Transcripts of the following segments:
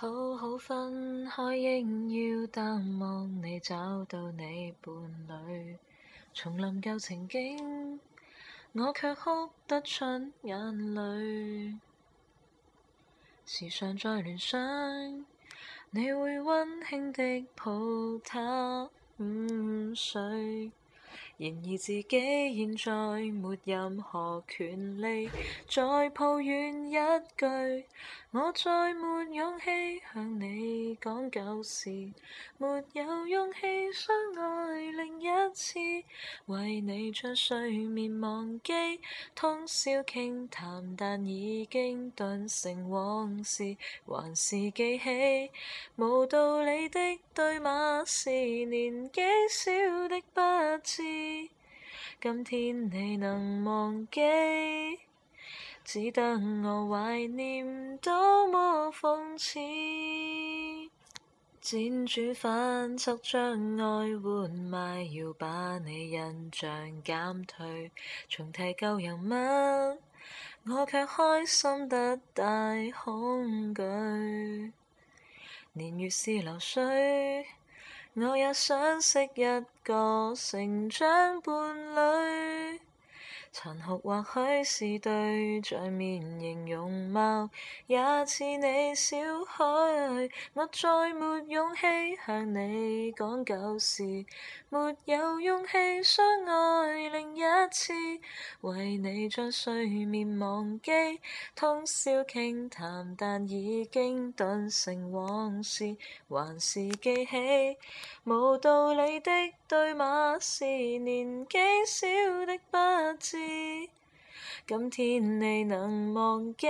好好分开，应要淡忘你，找到你伴侣。重临旧情景，我却哭得出眼泪。时常在联想，你会温馨的抱他午睡。然而自己现在没任何权利再抱怨一句，我再没勇气向你讲旧事，没有勇气相爱另一次，为你将睡眠忘记，通宵倾谈，但已经顿成往事，还是记起，无道理的对骂是年纪小的不知。今天你能忘记，只得我怀念，多么讽刺！辗转反侧，将爱换卖，要把你印象减退，重提旧人物，我却开心得带恐惧。年月是流水。我也想识一个成长伴侣，残酷或许是对象面形容貌也似你少许，我再没勇气向你讲旧事。没有勇气相爱，另一次为你将睡眠忘记，通宵倾谈，但已经顿成往事，还是记起。无道理的对骂是年纪小的不知，今天你能忘记，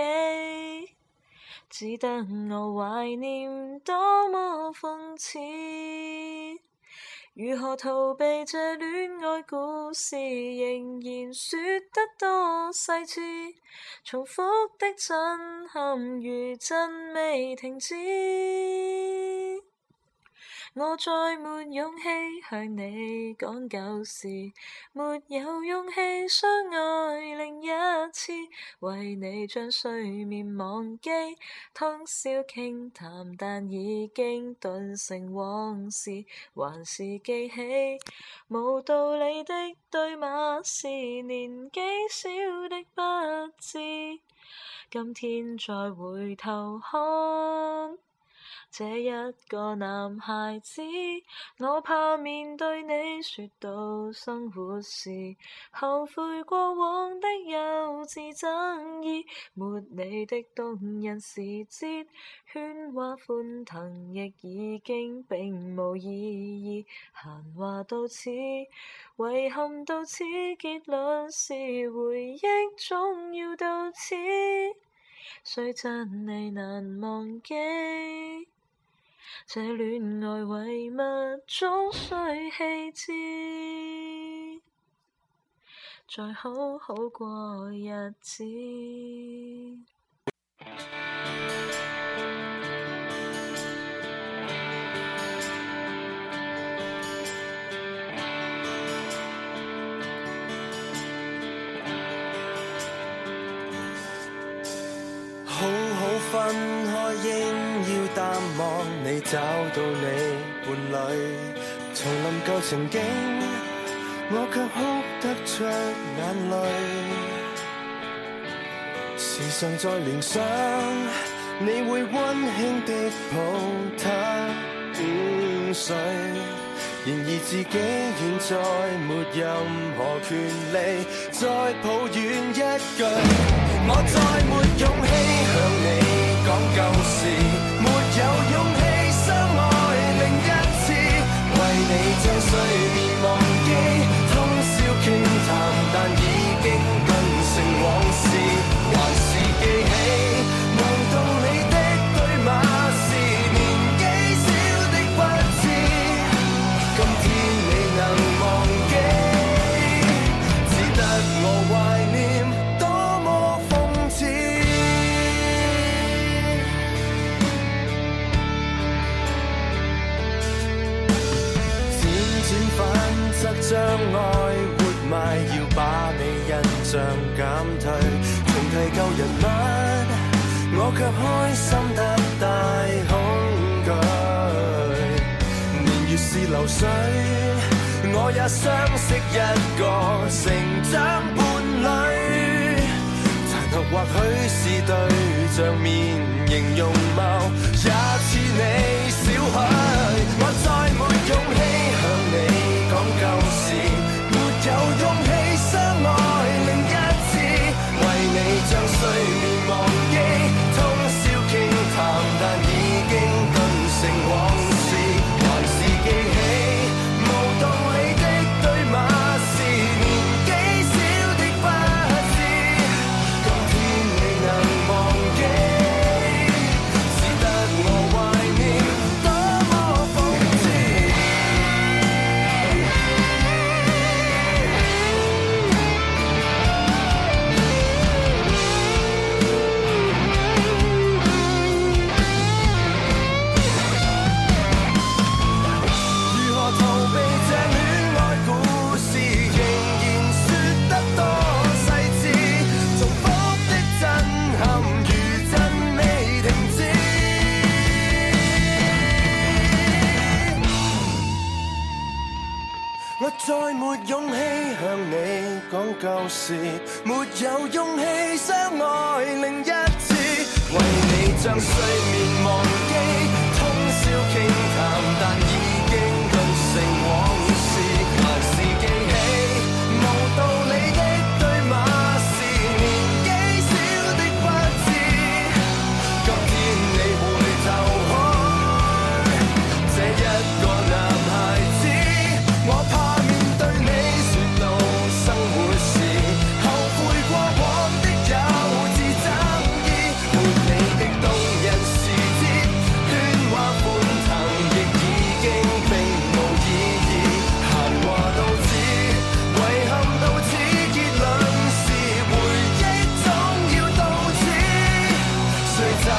只得我怀念，多么讽刺。如何逃避这恋爱故事，仍然说得多细致，重复的震撼如震未停止。我再没勇气向你讲旧事，没有勇气相爱。为你将睡眠忘记，通宵倾谈，但已经顿成往事，还是记起。无道理的对骂是年纪小的不知，今天再回头看。这一个男孩子，我怕面对你说到生活时，后悔过往的幼稚争议，没你的动人时节，喧哗欢腾亦已经并无意义，闲话到此，遗憾到此，结论是回忆总要到此，虽真你难忘记。这恋爱遗物，终需弃置，再好好过日子。分开应要淡忘，你找到你伴侣，重临旧曾景，我却哭得出眼泪。时常在联想，你会温馨的抱他午睡，然而自己现在没任何权利，再抱怨一句。我再没勇气向你讲旧事，没有勇气相爱另一次，为你将碎片忘记。錢反则将愛活埋，要把你印象減退。重提旧人物，我卻開心得大恐懼。年月是流水，我也相識一個成長伴侶。殘酷或許是對象面形容貌也似你。再没勇气向你讲旧事，没有勇气相爱另一次，为你将碎。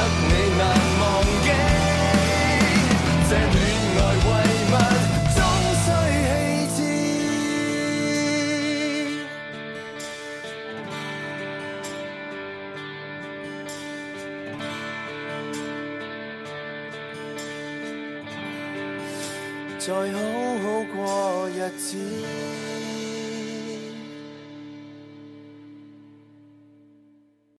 得你难忘记，这恋爱慰物终须弃置，再好好过日子。